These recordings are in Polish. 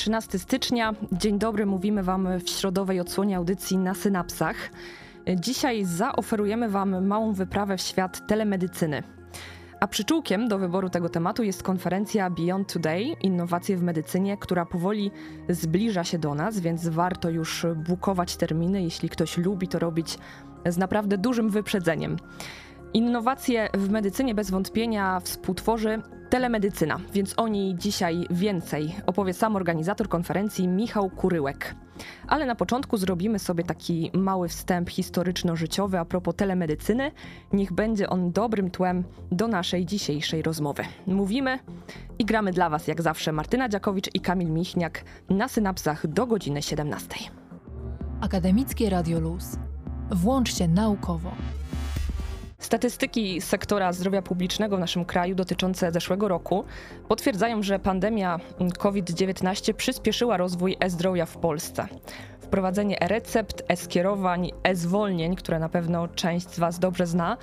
13 stycznia. Dzień dobry, mówimy Wam w środowej odsłonie audycji na synapsach. Dzisiaj zaoferujemy Wam małą wyprawę w świat telemedycyny. A przyczółkiem do wyboru tego tematu jest konferencja Beyond Today Innowacje w medycynie, która powoli zbliża się do nas, więc warto już bukować terminy, jeśli ktoś lubi to robić z naprawdę dużym wyprzedzeniem. Innowacje w medycynie bez wątpienia współtworzy telemedycyna, więc o niej dzisiaj więcej opowie sam organizator konferencji Michał Kuryłek. Ale na początku zrobimy sobie taki mały wstęp historyczno-życiowy a propos telemedycyny. Niech będzie on dobrym tłem do naszej dzisiejszej rozmowy. Mówimy i gramy dla Was jak zawsze Martyna Dziakowicz i Kamil Michniak na synapsach do godziny 17. Akademickie Radio Luz. Włącz się naukowo. Statystyki sektora zdrowia publicznego w naszym kraju dotyczące zeszłego roku potwierdzają, że pandemia COVID-19 przyspieszyła rozwój e-zdrowia w Polsce. Wprowadzenie e-recept, e-skierowań, e-zwolnień, które na pewno część z Was dobrze zna,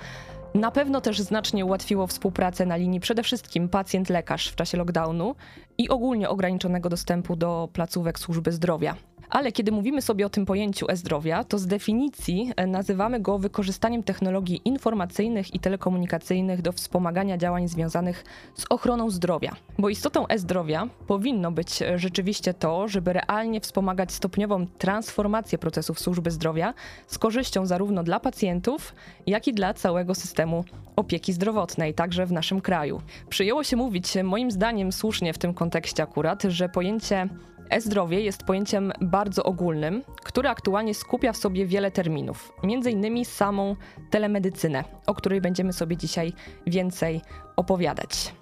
na pewno też znacznie ułatwiło współpracę na linii przede wszystkim pacjent-lekarz w czasie lockdownu i ogólnie ograniczonego dostępu do placówek służby zdrowia. Ale kiedy mówimy sobie o tym pojęciu e-zdrowia, to z definicji e, nazywamy go wykorzystaniem technologii informacyjnych i telekomunikacyjnych do wspomagania działań związanych z ochroną zdrowia. Bo istotą e-zdrowia powinno być e, rzeczywiście to, żeby realnie wspomagać stopniową transformację procesów służby zdrowia z korzyścią zarówno dla pacjentów, jak i dla całego systemu opieki zdrowotnej, także w naszym kraju. Przyjęło się mówić, moim zdaniem słusznie w tym kontekście akurat, że pojęcie E-zdrowie jest pojęciem bardzo ogólnym, które aktualnie skupia w sobie wiele terminów, innymi samą telemedycynę, o której będziemy sobie dzisiaj więcej opowiadać.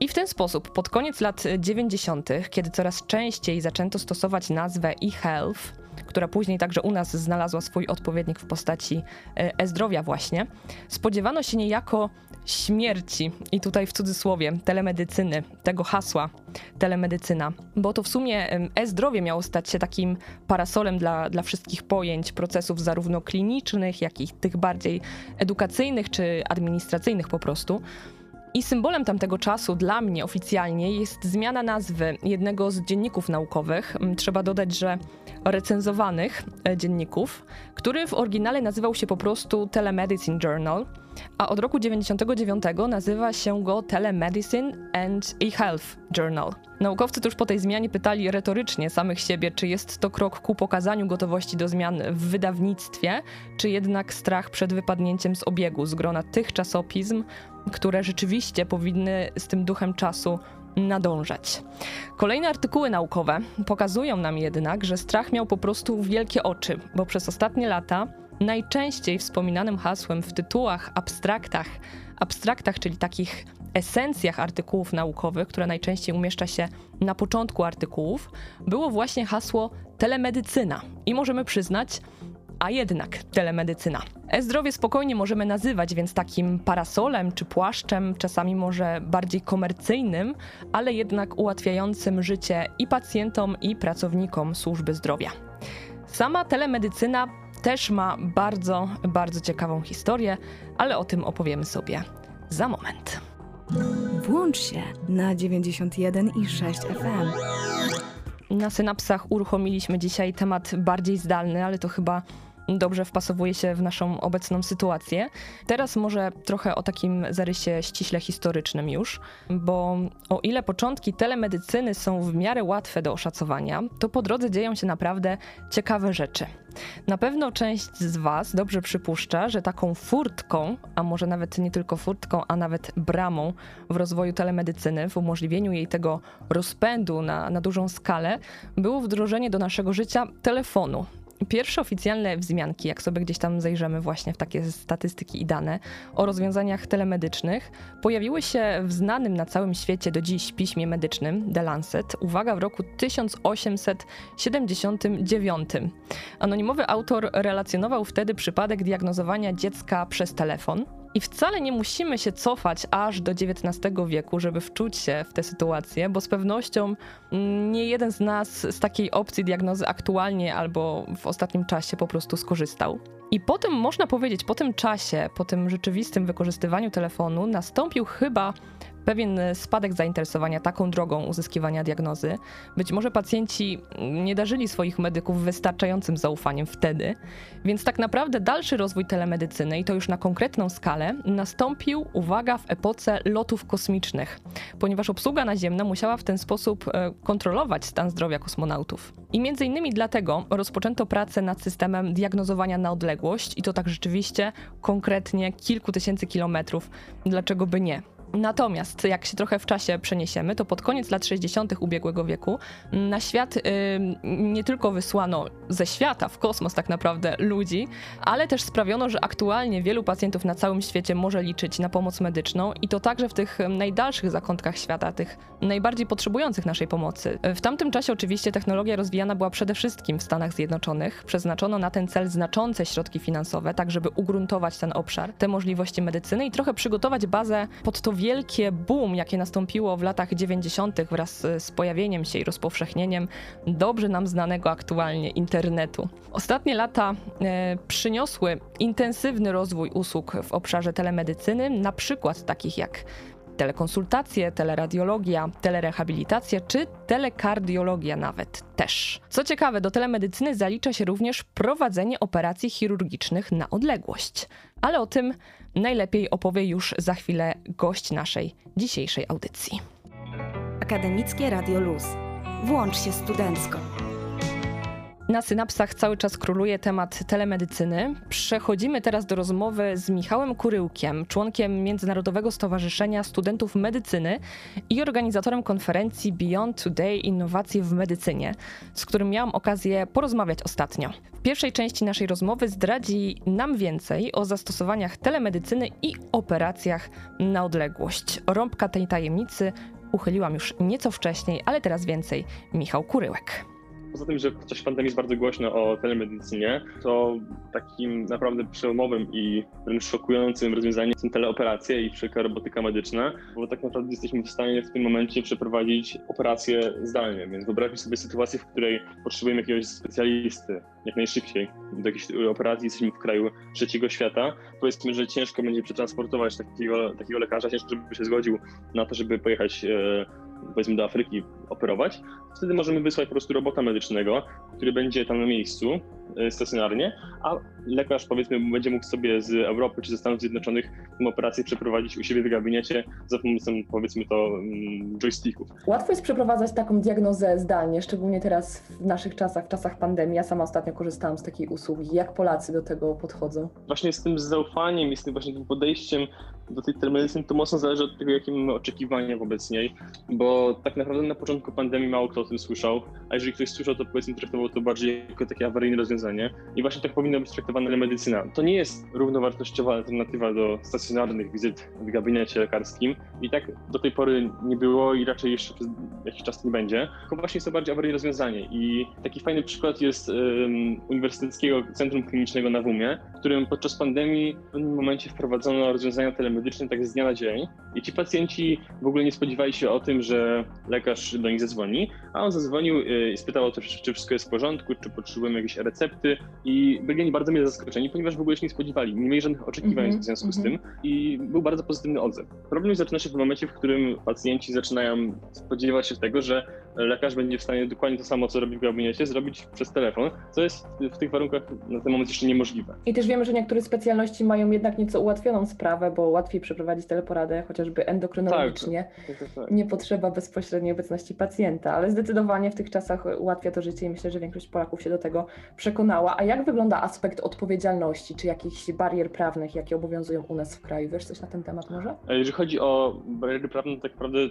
I w ten sposób pod koniec lat 90., kiedy coraz częściej zaczęto stosować nazwę e-health, która później także u nas znalazła swój odpowiednik w postaci e, e-zdrowia właśnie, spodziewano się niejako śmierci, i tutaj w cudzysłowie, telemedycyny, tego hasła telemedycyna, bo to w sumie e-zdrowie miało stać się takim parasolem dla, dla wszystkich pojęć, procesów zarówno klinicznych, jak i tych bardziej edukacyjnych czy administracyjnych po prostu. I symbolem tamtego czasu dla mnie oficjalnie jest zmiana nazwy jednego z dzienników naukowych. Trzeba dodać, że recenzowanych e, dzienników, który w oryginale nazywał się po prostu Telemedicine Journal, a od roku 99 nazywa się go Telemedicine and eHealth Journal. Naukowcy tuż po tej zmianie pytali retorycznie samych siebie, czy jest to krok ku pokazaniu gotowości do zmian w wydawnictwie, czy jednak strach przed wypadnięciem z obiegu, z grona tych czasopism, które rzeczywiście powinny z tym duchem czasu nadążać. Kolejne artykuły naukowe pokazują nam jednak, że strach miał po prostu wielkie oczy, bo przez ostatnie lata najczęściej wspominanym hasłem w tytułach, abstraktach, abstraktach, czyli takich esencjach artykułów naukowych, które najczęściej umieszcza się na początku artykułów, było właśnie hasło telemedycyna. I możemy przyznać, a jednak telemedycyna. E-zdrowie spokojnie możemy nazywać więc takim parasolem czy płaszczem, czasami może bardziej komercyjnym, ale jednak ułatwiającym życie i pacjentom, i pracownikom służby zdrowia. Sama telemedycyna też ma bardzo, bardzo ciekawą historię, ale o tym opowiemy sobie za moment. Włącz się na 91 i 6 FM. Na synapsach uruchomiliśmy dzisiaj temat bardziej zdalny, ale to chyba dobrze wpasowuje się w naszą obecną sytuację. Teraz może trochę o takim zarysie ściśle historycznym już, bo o ile początki telemedycyny są w miarę łatwe do oszacowania, to po drodze dzieją się naprawdę ciekawe rzeczy. Na pewno część z Was dobrze przypuszcza, że taką furtką, a może nawet nie tylko furtką, a nawet bramą w rozwoju telemedycyny, w umożliwieniu jej tego rozpędu na, na dużą skalę, było wdrożenie do naszego życia telefonu, Pierwsze oficjalne wzmianki, jak sobie gdzieś tam zajrzymy właśnie w takie statystyki i dane o rozwiązaniach telemedycznych, pojawiły się w znanym na całym świecie do dziś piśmie medycznym The Lancet, uwaga, w roku 1879. Anonimowy autor relacjonował wtedy przypadek diagnozowania dziecka przez telefon. I wcale nie musimy się cofać aż do XIX wieku, żeby wczuć się w tę sytuację, bo z pewnością nie jeden z nas z takiej opcji diagnozy aktualnie albo w ostatnim czasie po prostu skorzystał. I potem można powiedzieć, po tym czasie, po tym rzeczywistym wykorzystywaniu telefonu, nastąpił chyba pewien spadek zainteresowania taką drogą uzyskiwania diagnozy. Być może pacjenci nie darzyli swoich medyków wystarczającym zaufaniem wtedy, więc tak naprawdę dalszy rozwój telemedycyny, i to już na konkretną skalę, nastąpił, uwaga, w epoce lotów kosmicznych, ponieważ obsługa naziemna musiała w ten sposób e, kontrolować stan zdrowia kosmonautów. I między innymi dlatego rozpoczęto pracę nad systemem diagnozowania na odległość, i to tak rzeczywiście konkretnie kilku tysięcy kilometrów. Dlaczego by nie? Natomiast jak się trochę w czasie przeniesiemy, to pod koniec lat 60. ubiegłego wieku na świat y, nie tylko wysłano ze świata w kosmos tak naprawdę ludzi, ale też sprawiono, że aktualnie wielu pacjentów na całym świecie może liczyć na pomoc medyczną i to także w tych najdalszych zakątkach świata, tych najbardziej potrzebujących naszej pomocy. W tamtym czasie oczywiście technologia rozwijana była przede wszystkim w Stanach Zjednoczonych. Przeznaczono na ten cel znaczące środki finansowe, tak żeby ugruntować ten obszar, te możliwości medycyny i trochę przygotować bazę pod to wielkie boom, jakie nastąpiło w latach 90. wraz z pojawieniem się i rozpowszechnieniem dobrze nam znanego aktualnie internetu. Ostatnie lata e, przyniosły intensywny rozwój usług w obszarze telemedycyny, na przykład takich jak telekonsultacje, teleradiologia, telerehabilitacja czy telekardiologia nawet też. Co ciekawe, do telemedycyny zalicza się również prowadzenie operacji chirurgicznych na odległość. Ale o tym najlepiej opowie już za chwilę gość naszej dzisiejszej audycji. Akademickie Radio Luz. Włącz się studencko. Na synapsach cały czas króluje temat telemedycyny. Przechodzimy teraz do rozmowy z Michałem Kuryłkiem, członkiem Międzynarodowego Stowarzyszenia Studentów Medycyny i organizatorem konferencji Beyond Today Innowacje w Medycynie, z którym miałam okazję porozmawiać ostatnio. W pierwszej części naszej rozmowy zdradzi nam więcej o zastosowaniach telemedycyny i operacjach na odległość. Rąbka tej tajemnicy uchyliłam już nieco wcześniej, ale teraz więcej Michał Kuryłek. Poza tym, że w czasie pandemii jest bardzo głośno o telemedycynie, to takim naprawdę przełomowym i wręcz szokującym rozwiązaniem są teleoperacje i wszelka robotyka medyczna, bo tak naprawdę jesteśmy w stanie w tym momencie przeprowadzić operacje zdalnie. Więc wyobraźmy sobie sytuację, w której potrzebujemy jakiegoś specjalisty jak najszybciej do jakiejś operacji, jesteśmy w kraju trzeciego świata. Powiedzmy, że ciężko będzie przetransportować takiego, takiego lekarza, ciężko, żeby się zgodził na to, żeby pojechać e, powiedzmy do Afryki operować, wtedy możemy wysłać po prostu robota medycznego, który będzie tam na miejscu stacjonarnie, a lekarz powiedzmy będzie mógł sobie z Europy czy ze Stanów Zjednoczonych tę operację przeprowadzić u siebie w gabinecie za pomocą powiedzmy to mm, joysticków. Łatwo jest przeprowadzać taką diagnozę zdalnie, szczególnie teraz w naszych czasach, w czasach pandemii. Ja sama ostatnio korzystałam z takiej usługi. Jak Polacy do tego podchodzą? Właśnie z tym zaufaniem i z tym właśnie tym podejściem do tej telemedycyny to mocno zależy od tego, jakie mamy oczekiwania wobec niej, bo tak naprawdę na początku pandemii mało kto o tym słyszał, a jeżeli ktoś słyszał, to powiedzmy traktował to bardziej jako takie awaryjne rozwiązanie i właśnie tak powinna być traktowana telemedycyna. To nie jest równowartościowa alternatywa do stacjonarnych wizyt w gabinecie lekarskim. I tak do tej pory nie było i raczej jeszcze przez jakiś czas nie będzie, tylko właśnie jest to bardziej awaryjne rozwiązanie. I taki fajny przykład jest um, Uniwersyteckiego Centrum Klinicznego na WUMie, w którym podczas pandemii w pewnym momencie wprowadzono rozwiązania telemedyczne tak z dnia na dzień. I ci pacjenci w ogóle nie spodziewali się o tym, że lekarz do nich zadzwoni, a on zadzwonił y, i spytał o to, czy wszystko jest w porządku, czy potrzebujemy jakieś recepty i byli oni bardzo mile zaskoczeni, ponieważ w ogóle się nie spodziewali, nie mieli żadnych oczekiwań mm -hmm, w związku z mhm. tym i był bardzo pozytywny odzew. Problem zaczyna się w momencie, w którym pacjenci zaczynają spodziewać się tego, że lekarz będzie w stanie dokładnie to samo, co robi w gabinecie, zrobić przez telefon, co jest w tych warunkach na ten moment jeszcze niemożliwe. I też wiemy, że niektóre specjalności mają jednak nieco ułatwioną sprawę, bo łatwiej przeprowadzić teleporadę, chociażby endokrynologicznie. Tak, tak, tak. Nie potrzeba bezpośredniej obecności pacjenta, ale zdecydowanie w tych czasach ułatwia to życie i myślę, że większość Polaków się do tego przekonała. A jak wygląda aspekt odpowiedzialności, czy jakichś barier prawnych, jakie obowiązują u nas w kraju? Wiesz coś na ten temat może? Jeżeli chodzi o bariery prawne, to tak naprawdę e,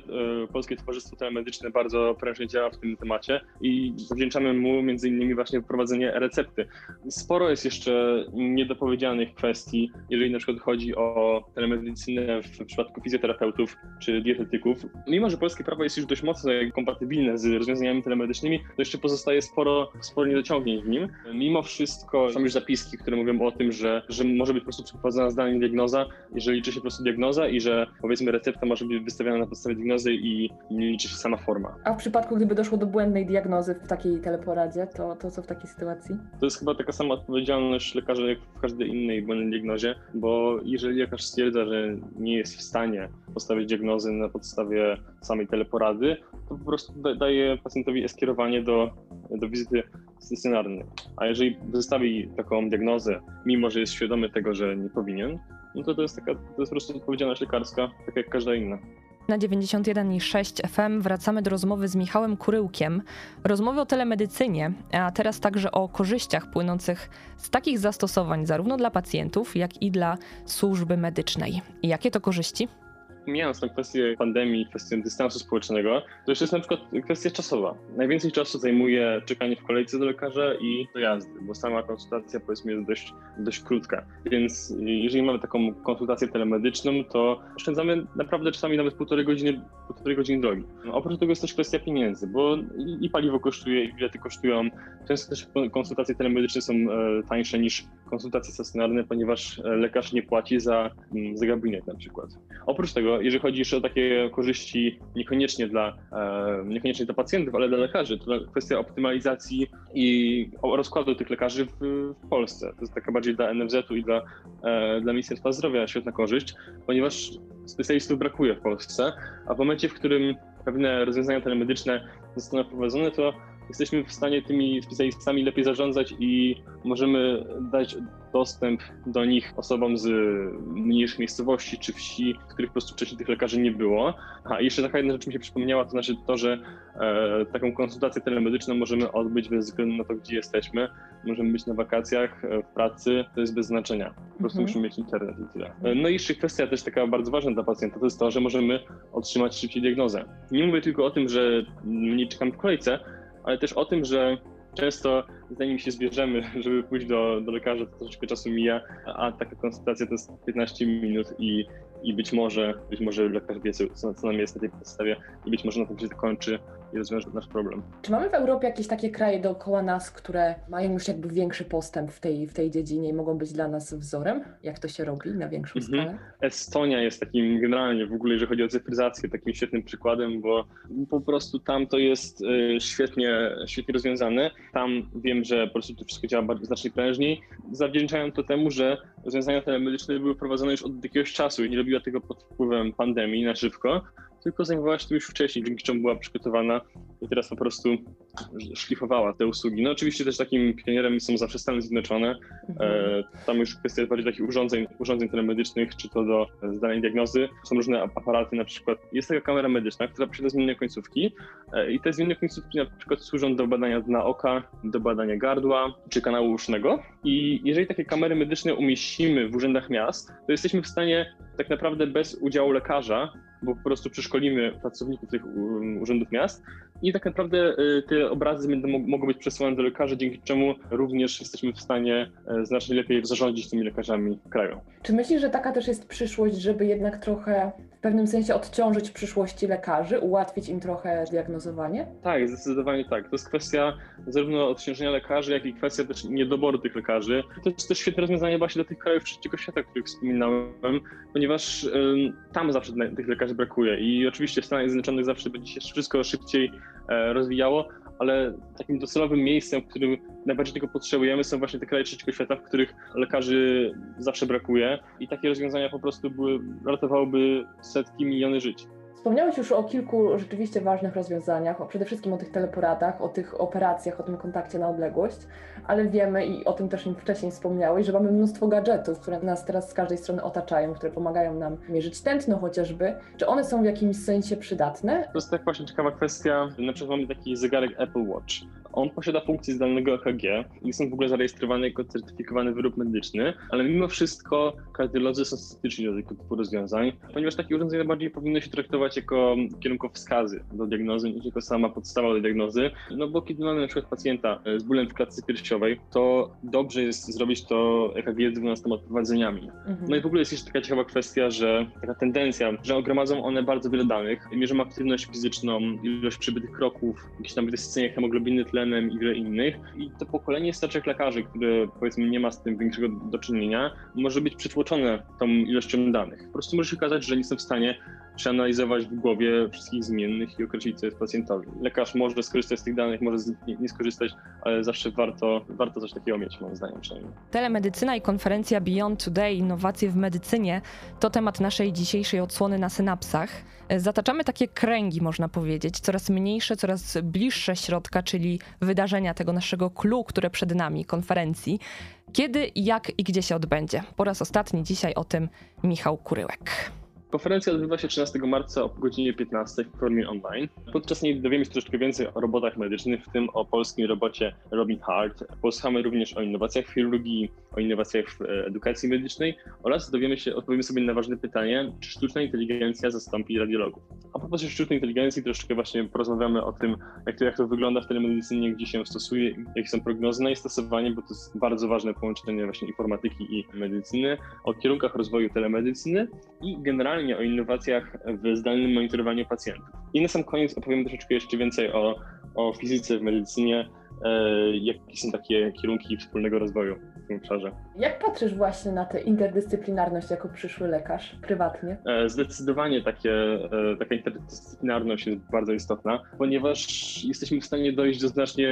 Polskie Towarzystwo Telemedyczne bardzo prężnie działa w tym temacie i zawdzięczamy mu między innymi właśnie wprowadzenie recepty. Sporo jest jeszcze niedopowiedzianych kwestii, jeżeli na przykład chodzi o telemedycynę w przypadku fizjoterapeutów czy dietetyków. Mimo, że polskie prawo jest już dość mocno kompatybilne z rozwiązaniami telemedycznymi, to jeszcze pozostaje sporo, sporo niedociągnięć w nim. Mimo wszystko są już zapiski, które mówią o tym, że, że może być po prostu przeprowadzona zdalnie diagnoza, jeżeli liczy się po prostu diagnoza i że powiedzmy recepta może być wystawiona na podstawie diagnozy i nie liczy się sama forma. A w przypadku, gdyby doszło do błędnej diagnozy w takiej teleporadzie, to, to co w takiej sytuacji? To jest chyba taka sama odpowiedzialność lekarza jak w każdej innej błędnej diagnozie, bo jeżeli lekarz stwierdza, że nie jest w stanie postawić diagnozy na podstawie samej teleporady, to po prostu da, daje pacjentowi skierowanie do, do wizyty stacjonarnej. A jeżeli wystawi taką diagnozę, mimo że jest świadomy tego, że nie powinien, no to to jest taka, to jest po prostu odpowiedzialność lekarska, tak jak każda inna. Na 91,6 FM wracamy do rozmowy z Michałem Kuryłkiem. Rozmowy o telemedycynie, a teraz także o korzyściach płynących z takich zastosowań zarówno dla pacjentów, jak i dla służby medycznej. Jakie to korzyści? Mijając tę kwestię pandemii, kwestię dystansu społecznego, to jeszcze jest na przykład kwestia czasowa. Najwięcej czasu zajmuje czekanie w kolejce do lekarza i dojazdy, bo sama konsultacja powiedzmy jest dość, dość krótka. Więc jeżeli mamy taką konsultację telemedyczną, to oszczędzamy naprawdę czasami nawet półtorej godziny, półtorej godziny drogi. Oprócz tego jest też kwestia pieniędzy, bo i, paliwo kosztuje, i bilety kosztują. Często też konsultacje telemedyczne są e, tańsze niż konsultacje stacjonarne, ponieważ e, lekarz nie płaci za, za gabinet na przykład. Oprócz tego, jeżeli chodzi jeszcze o takie korzyści niekoniecznie dla, e, niekoniecznie dla pacjentów, ale dla lekarzy, to kwestia optymalizacji i rozkładu tych lekarzy w, w Polsce. To jest taka bardziej dla NFZ-u i dla, e, dla Ministerstwa Zdrowia świetna korzyść, ponieważ specjalistów brakuje w Polsce, a w momencie, w którym pewne rozwiązania telemedyczne zostaną wprowadzone, to jesteśmy w stanie tymi specjalistami lepiej zarządzać i możemy dać dostęp do nich osobom z mniejszych miejscowości czy wsi, w których po prostu wcześniej tych lekarzy nie było. A jeszcze taka jedna rzecz mi się przypomniała, to znaczy to, że e, taką konsultację telemedyczną możemy odbyć bez względu na to, gdzie jesteśmy. Możemy być na wakacjach, e, w pracy, to jest bez znaczenia. Po prostu Mhm. musimy mieć internet i tyle. E, No i jeszcze kwestia też taka bardzo ważna dla pacjenta, to jest to, że możemy otrzymać szybciej diagnozę. Nie mówię tylko o tym, że mniej czekamy w kolejce, ale też o tym, że często zanim się zbierzemy, żeby pójść do, do lekarza, to troszeczkę czasu mija, a taka konsultacja to jest 15 minut i, i być może, być może lekarz wie, co, co nam jest na tej podstawie i być może na tym się zakończy i rozwiąże nasz problem. Czy mamy w Europie jakieś takie kraje dookoła nas, które mają już jakby większy postęp w tej, w tej dziedzinie i mogą być dla nas wzorem? Jak to się robi na większą Mhm. skalę? Estonia jest takim generalnie w ogóle, jeżeli chodzi o cyfryzację, takim świetnym przykładem, bo po prostu tam to jest y, świetnie, świetnie rozwiązane. Tam wiem, że po prostu to wszystko działa bardzo znacznie prężniej. Zawdzięczają to temu, że rozwiązania telemedyczne były prowadzone już od jakiegoś czasu i nie robiła tego pod wpływem pandemii na szybko, tylko zajmowała się tym już wcześniej, dzięki czemu była przygotowana i teraz po prostu szlifowała te usługi. No oczywiście też takim pionierem są zawsze Stany Zjednoczone, Mhm. E, Tam już kwestia bardziej takich urządzeń, urządzeń telemedycznych, czy to do zdalnej diagnozy. Są różne aparaty, na przykład jest taka kamera medyczna, która posiada zmienne końcówki e, i te zmienne końcówki na przykład służą do badania dna oka, do badania gardła czy kanału usznego. I jeżeli takie kamery medyczne umieścimy w urzędach miast, to jesteśmy w stanie tak naprawdę bez udziału lekarza, bo po prostu przeszkolimy pracowników tych um, urzędów miast i tak naprawdę y, te obrazy będą mog- mogą być przesyłane do lekarzy, dzięki czemu również jesteśmy w stanie e, znacznie lepiej zarządzić tymi lekarzami w kraju. Czy myślisz, że taka też jest przyszłość, żeby jednak trochę w pewnym sensie odciążyć przyszłości lekarzy, ułatwić im trochę diagnozowanie? Tak, zdecydowanie tak. To jest kwestia zarówno odciążenia lekarzy, jak i kwestia też niedoboru tych lekarzy. To jest też świetne rozwiązanie właśnie dla tych krajów trzeciego świata, o których wspominałem, ponieważ ym, tam zawsze tych lekarzy brakuje i oczywiście w Stanach Zjednoczonych zawsze będzie się wszystko szybciej rozwijało, ale takim docelowym miejscem, w którym najbardziej tego potrzebujemy są właśnie te kraje trzeciego świata, w których lekarzy zawsze brakuje i takie rozwiązania po prostu były, ratowałyby setki, miliony żyć. Wspomniałeś już o kilku rzeczywiście ważnych rozwiązaniach, przede wszystkim o tych teleporadach, o tych operacjach, o tym kontakcie na odległość, ale wiemy i o tym też wcześniej wspomniałeś, że mamy mnóstwo gadżetów, które nas teraz z każdej strony otaczają, które pomagają nam mierzyć tętno chociażby. Czy one są w jakimś sensie przydatne? To jest tak właśnie ciekawa kwestia. Na przykład mamy taki zegarek Apple Watch. On posiada funkcję zdalnego EKG i jest on w ogóle zarejestrowany jako certyfikowany wyrób medyczny, ale mimo wszystko kardiolodzy są sceptyczni do tego typu rozwiązań, ponieważ takie urządzenia bardziej powinny się traktować jako kierunkowskazy do diagnozy, niż jako sama podstawa do diagnozy. No bo kiedy mamy na przykład pacjenta e, z bólem w klatce piersiowej, to dobrze jest zrobić to EKG z 12 prowadzeniami. Mhm. No i w ogóle jest jeszcze taka ciekawa kwestia, że taka tendencja, że gromadzą one bardzo wiele danych, mierzą aktywność fizyczną, ilość przybytych kroków, jakieś tam wysycenie hemoglobiny, tlen tlenem i wiele innych. I to pokolenie starszych lekarzy, które powiedzmy nie ma z tym większego do czynienia, może być przytłoczone tą ilością danych. Po prostu może się okazać, że nie są w stanie przeanalizować w głowie wszystkich zmiennych i określić, co jest pacjentowi. Lekarz może skorzystać z tych danych, może nie skorzystać, ale zawsze warto, warto coś takiego mieć, moim zdaniem przynajmniej. Telemedycyna i konferencja Beyond Today Innowacje w medycynie to temat naszej dzisiejszej odsłony na synapsach. Zataczamy takie kręgi, można powiedzieć, coraz mniejsze, coraz bliższe środka, czyli wydarzenia tego naszego clue, które przed nami, konferencji. Kiedy, jak i gdzie się odbędzie? Po raz ostatni dzisiaj o tym Michał Kuryłek. Konferencja odbywa się 13 marca o godzinie 15 w formie online. Podczas niej dowiemy się troszeczkę więcej o robotach medycznych, w tym o polskim robocie Robin Hart. Posłuchamy również o innowacjach w chirurgii, o innowacjach w e, edukacji medycznej oraz dowiemy się, odpowiemy sobie na ważne pytanie, czy sztuczna inteligencja zastąpi radiologów. A propos sztucznej inteligencji, troszeczkę właśnie porozmawiamy o tym, jak to, jak to wygląda w telemedycynie, gdzie się stosuje, jakie są prognozy na jej stosowanie, bo to jest bardzo ważne połączenie właśnie informatyki i medycyny, o kierunkach rozwoju telemedycyny i generalnie o innowacjach w zdalnym monitorowaniu pacjentów. I na sam koniec opowiem troszeczkę jeszcze więcej o, o fizyce w medycynie, jakie są takie kierunki wspólnego rozwoju w tym obszarze. Jak patrzysz właśnie na tę interdyscyplinarność jako przyszły lekarz prywatnie? E, zdecydowanie takie, e, taka interdyscyplinarność jest bardzo istotna, ponieważ jesteśmy w stanie dojść do znacznie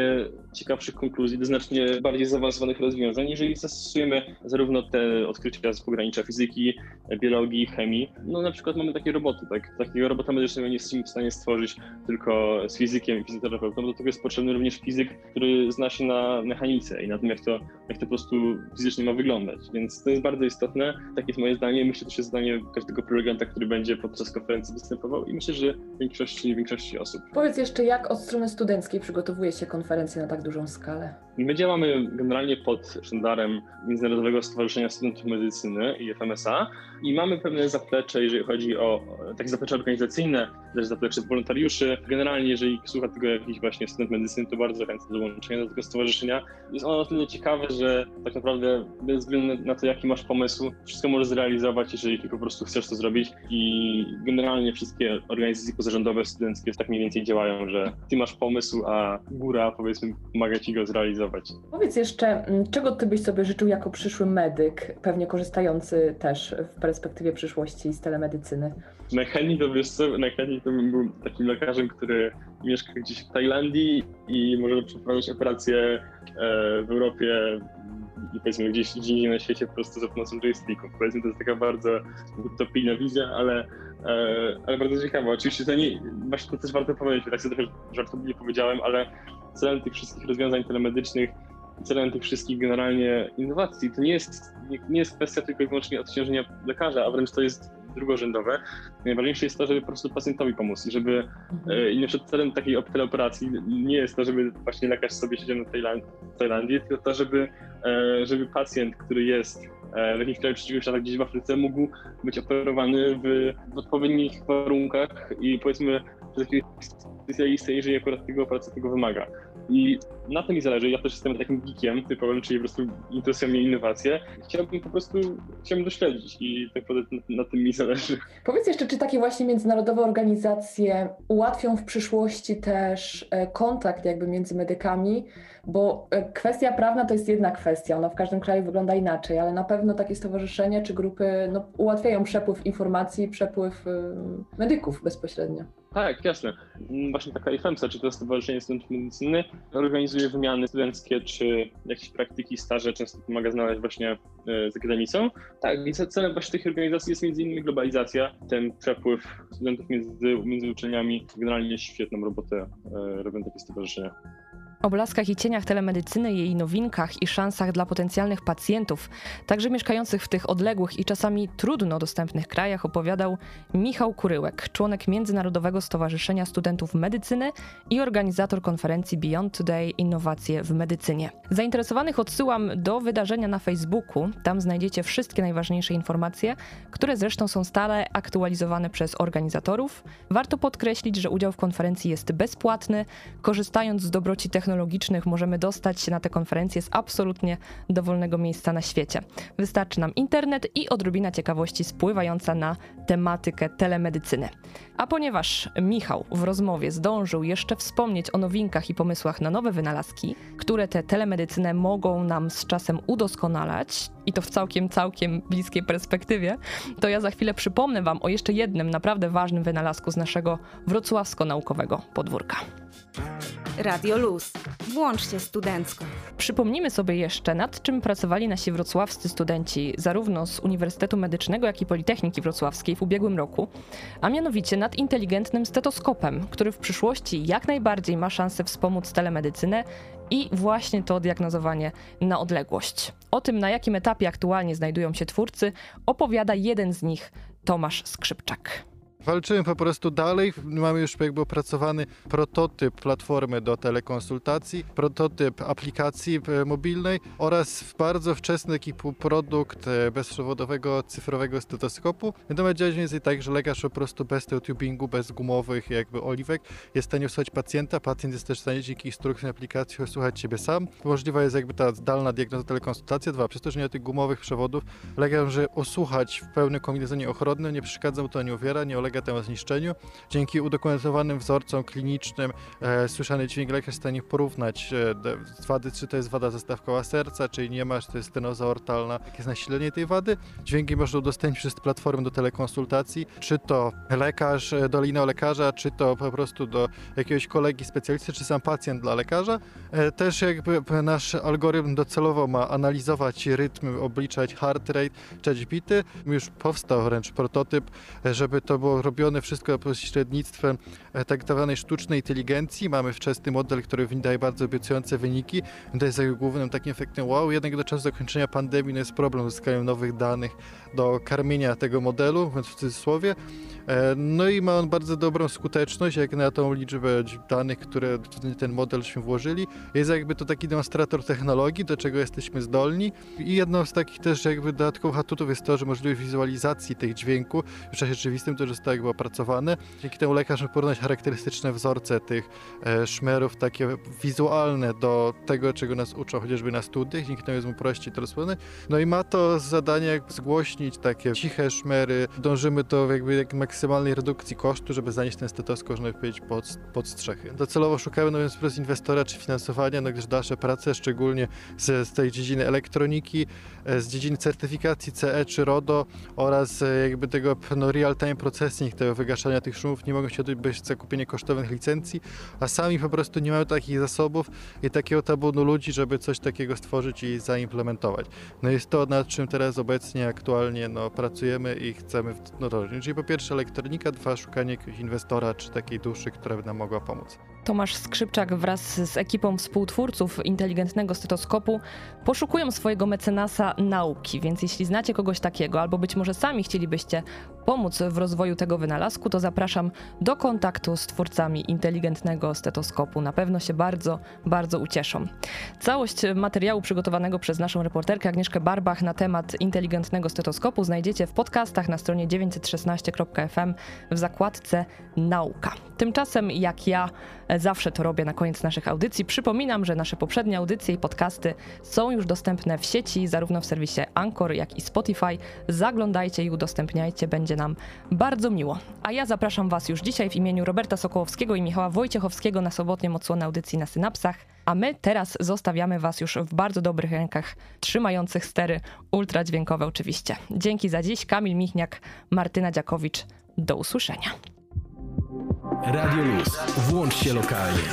ciekawszych konkluzji, do znacznie bardziej zaawansowanych rozwiązań, jeżeli zastosujemy zarówno te odkrycia z pogranicza fizyki, biologii, chemii. No na przykład mamy takie roboty, tak? Takiego robota medycznego nie jesteśmy w stanie stworzyć tylko z fizykiem i fizjoterapeutą, do tego jest potrzebny również fizyk, który zna się na mechanice i na tym, jak to, jak to po prostu fizycznie ma wyglądać. Więc to jest bardzo istotne. Takie jest moje zdanie. Myślę, że to jest zdanie każdego prelegenta, który będzie podczas konferencji występował i myślę, że większości, większości osób. Powiedz jeszcze, jak od strony studenckiej przygotowuje się konferencja na tak dużą skalę? My działamy generalnie pod sztandarem Międzynarodowego Stowarzyszenia Studentów Medycyny i FMSA i mamy pewne zaplecze, jeżeli chodzi o takie zaplecze organizacyjne, też zaplecze wolontariuszy. Generalnie, jeżeli słucha tego jakiś właśnie student medycyny, to bardzo chętny do dołączenia do tego stowarzyszenia. Jest ono o tyle ciekawe, że tak naprawdę bez względu na to, jaki masz pomysł, wszystko możesz zrealizować, jeżeli tylko po prostu chcesz to zrobić i generalnie wszystkie organizacje pozarządowe, studenckie tak mniej więcej działają, że ty masz pomysł, a góra powiedzmy pomaga ci go zrealizować. Powiedz jeszcze, mm, czego ty byś sobie życzył jako przyszły medyk, pewnie korzystający też w perspektywie przyszłości z telemedycyny? Najchętniej to wiesz co, najchętniej to bym był takim lekarzem, który mieszka gdzieś w Tajlandii i może przeprowadzić operację e, w Europie i powiedzmy gdzieś, gdzieś na świecie po prostu za pomocą joysticków. Powiedzmy to jest taka bardzo utopijna wizja, ale, e, ale bardzo ciekawa. Oczywiście to nie, właśnie to też warto powiedzieć, tak sobie trochę żartobliwie powiedziałem, ale celem tych wszystkich rozwiązań telemedycznych celem tych wszystkich generalnie innowacji to nie jest, nie, nie jest kwestia tylko i wyłącznie odciążenia lekarza, a wręcz to jest drugorzędowe. Najważniejsze jest to, żeby po prostu pacjentowi pomóc i żeby mhm. e, i na przykład celem takiej teleoperacji nie jest to, żeby właśnie lekarz sobie siedział na Tajlandii, tylko to, żeby, e, żeby pacjent, który jest e, w jakimś kraju trzeciego świata, gdzieś w Afryce, mógł być operowany w, w odpowiednich warunkach i powiedzmy przez jakiegoś specjalistę, jeżeli akurat tego operacja tego wymaga. I na tym mi zależy. Ja też jestem takim geekiem typowym, czyli po prostu interesują mnie innowacje. Chciałbym po prostu, chciałbym dośledzić i tak naprawdę na, na, tym mi zależy. Powiedz jeszcze, czy takie właśnie międzynarodowe organizacje ułatwią w przyszłości też e, kontakt jakby między medykami, bo e, kwestia prawna to jest jedna kwestia, ona w każdym kraju wygląda inaczej, ale na pewno takie stowarzyszenia czy grupy no, ułatwiają przepływ informacji, przepływ medyków bezpośrednio. Tak, jasne. Mm, właśnie taka IFEMSA, czy to Stowarzyszenie Studentów Medycyny, organizuje wymiany studenckie, czy jakieś praktyki, staże, często pomaga znaleźć właśnie e, z akademicą. Tak, i celem właśnie tych organizacji jest między innymi globalizacja, ten przepływ studentów między, między uczelniami. Generalnie świetną robotę e, robią takie stowarzyszenia. O blaskach i cieniach telemedycyny, jej nowinkach i szansach dla potencjalnych pacjentów, także mieszkających w tych odległych i czasami trudno dostępnych krajach, opowiadał Michał Kuryłek, członek Międzynarodowego Stowarzyszenia Studentów Medycyny i organizator konferencji Beyond Today Innowacje w Medycynie. Zainteresowanych odsyłam do wydarzenia na Facebooku. Tam znajdziecie wszystkie najważniejsze informacje, które zresztą są stale aktualizowane przez organizatorów. Warto podkreślić, że udział w konferencji jest bezpłatny. Korzystając z dobroci technologii, technologicznych możemy dostać się na te konferencje z absolutnie dowolnego miejsca na świecie. Wystarczy nam internet i odrobina ciekawości spływająca na tematykę telemedycyny. A ponieważ Michał w rozmowie zdążył jeszcze wspomnieć o nowinkach i pomysłach na nowe wynalazki, które tę telemedycynę mogą nam z czasem udoskonalać, i to w całkiem, całkiem bliskiej perspektywie, to ja za chwilę przypomnę Wam o jeszcze jednym naprawdę ważnym wynalazku z naszego wrocławsko-naukowego podwórka. Radio Luz. Włączcie studencko. Przypomnijmy sobie jeszcze, nad czym pracowali nasi wrocławscy studenci, zarówno z Uniwersytetu Medycznego, jak i Politechniki Wrocławskiej w ubiegłym roku, a mianowicie nad inteligentnym stetoskopem, który w przyszłości jak najbardziej ma szansę wspomóc telemedycynę i właśnie to diagnozowanie na odległość. O tym, na jakim etapie aktualnie znajdują się twórcy, opowiada jeden z nich, Tomasz Skrzypczak. Walczymy po prostu dalej. Mamy już jakby opracowany prototyp platformy do telekonsultacji, prototyp aplikacji e, mobilnej oraz bardzo wczesny taki produkt e, bezprzewodowego cyfrowego stetoskopu. Natomiast działa więcej tak, że lekarz po prostu bez tego tubingu, bez gumowych jakby oliwek jest w stanie usłuchać pacjenta. Pacjent jest też w stanie dzięki instrukcji aplikacji usłuchać siebie sam. Możliwa jest jakby ta zdalna diagnoza telekonsultacja. Dwa, przez to, że nie ma tych gumowych przewodów, lekarz może osłuchać w pełnym kombinezonie ochronnym, nie przeszkadza mu to, nie uwiera, nie ulega temu zniszczeniu. Dzięki udokumentowanym wzorcom klinicznym e, słyszany dźwięk lekarz jest w stanie porównać e, wady, czy to jest wada zastawkowa serca, czy nie ma, czy to jest stenoza ortalna, jakie jest nasilenie tej wady. Dźwięki można udostępnić przez platformę do telekonsultacji, czy to lekarz e, do linii lekarza, czy to po prostu do jakiegoś kolegi specjalisty, czy sam pacjent dla lekarza. E, też jakby nasz algorytm docelowo ma analizować rytm, obliczać heart rate, czytać bity. Już powstał wręcz prototyp, e, żeby to było robione wszystko pośrednictwem e, tak zwanej sztucznej inteligencji. Mamy wczesny model, który daje bardzo obiecujące wyniki. To jest jakby głównym takim efektem wow. Jednak do czasu zakończenia pandemii no jest problem z uzyskaniem nowych danych do karmienia tego modelu, w cudzysłowie. E, no i ma on bardzo dobrą skuteczność, jak na tą liczbę danych, które ten modelśmy włożyli. Jest jakby to taki demonstrator technologii, do czego jesteśmy zdolni. I jedną z takich też jakby dodatkowych atutów jest to, że możliwość wizualizacji tych dźwięków w czasie rzeczywistym to zostało jakby opracowane. Dzięki temu lekarz może porównać charakterystyczne wzorce tych e, szmerów, takie wizualne do tego, czego nas uczą chociażby na studiach. Dzięki temu jest mu prościej to rozpoznać. No i ma to zadanie jak zgłośnić takie ciche szmery. Dążymy do jakby jak maksymalnej redukcji kosztu, żeby zanieść ten stetoskop, żeby powiedzieć, pod, pod strzechy. Docelowo szukamy no więc wprost inwestora czy finansowania, no gdyż dalsze prace, szczególnie z, z tej dziedziny elektroniki, e, z dziedziny certyfikacji CE czy RODO oraz e, jakby tego no, real-time processing, tego wygaszania tych szumów nie mogą się odbyć bez zakupienia kosztownych licencji, a sami po prostu nie mają takich zasobów i takiego tabunu ludzi, żeby coś takiego stworzyć i zaimplementować. No jest to, nad czym teraz obecnie aktualnie no, pracujemy i chcemy no. Czyli po pierwsze elektronika, dwa szukanie jakiegoś inwestora czy takiej duszy, która by nam mogła pomóc. Tomasz Skrzypczak wraz z ekipą współtwórców inteligentnego stetoskopu poszukują swojego mecenasa nauki, więc jeśli znacie kogoś takiego, albo być może sami chcielibyście pomóc w rozwoju tego wynalazku, to zapraszam do kontaktu z twórcami inteligentnego stetoskopu. Na pewno się bardzo, bardzo ucieszą. Całość materiału przygotowanego przez naszą reporterkę Agnieszkę Barbach na temat inteligentnego stetoskopu znajdziecie w podcastach na stronie 916.fm w zakładce Nauka. Tymczasem, jak ja zawsze to robię na koniec naszych audycji, przypominam, że nasze poprzednie audycje i podcasty są już dostępne w sieci, zarówno w serwisie Anchor, jak i Spotify. Zaglądajcie i udostępniajcie, będzie nam bardzo miło. A ja zapraszam Was już dzisiaj w imieniu Roberta Sokołowskiego i Michała Wojciechowskiego na sobotnie odsłonę audycji na Synapsach. A my teraz zostawiamy Was już w bardzo dobrych rękach, trzymających stery ultradźwiękowe oczywiście. Dzięki za dziś. Kamil Michniak, Martyna Dziakowicz. Do usłyszenia. Radio Luz. Włącz się lokalnie.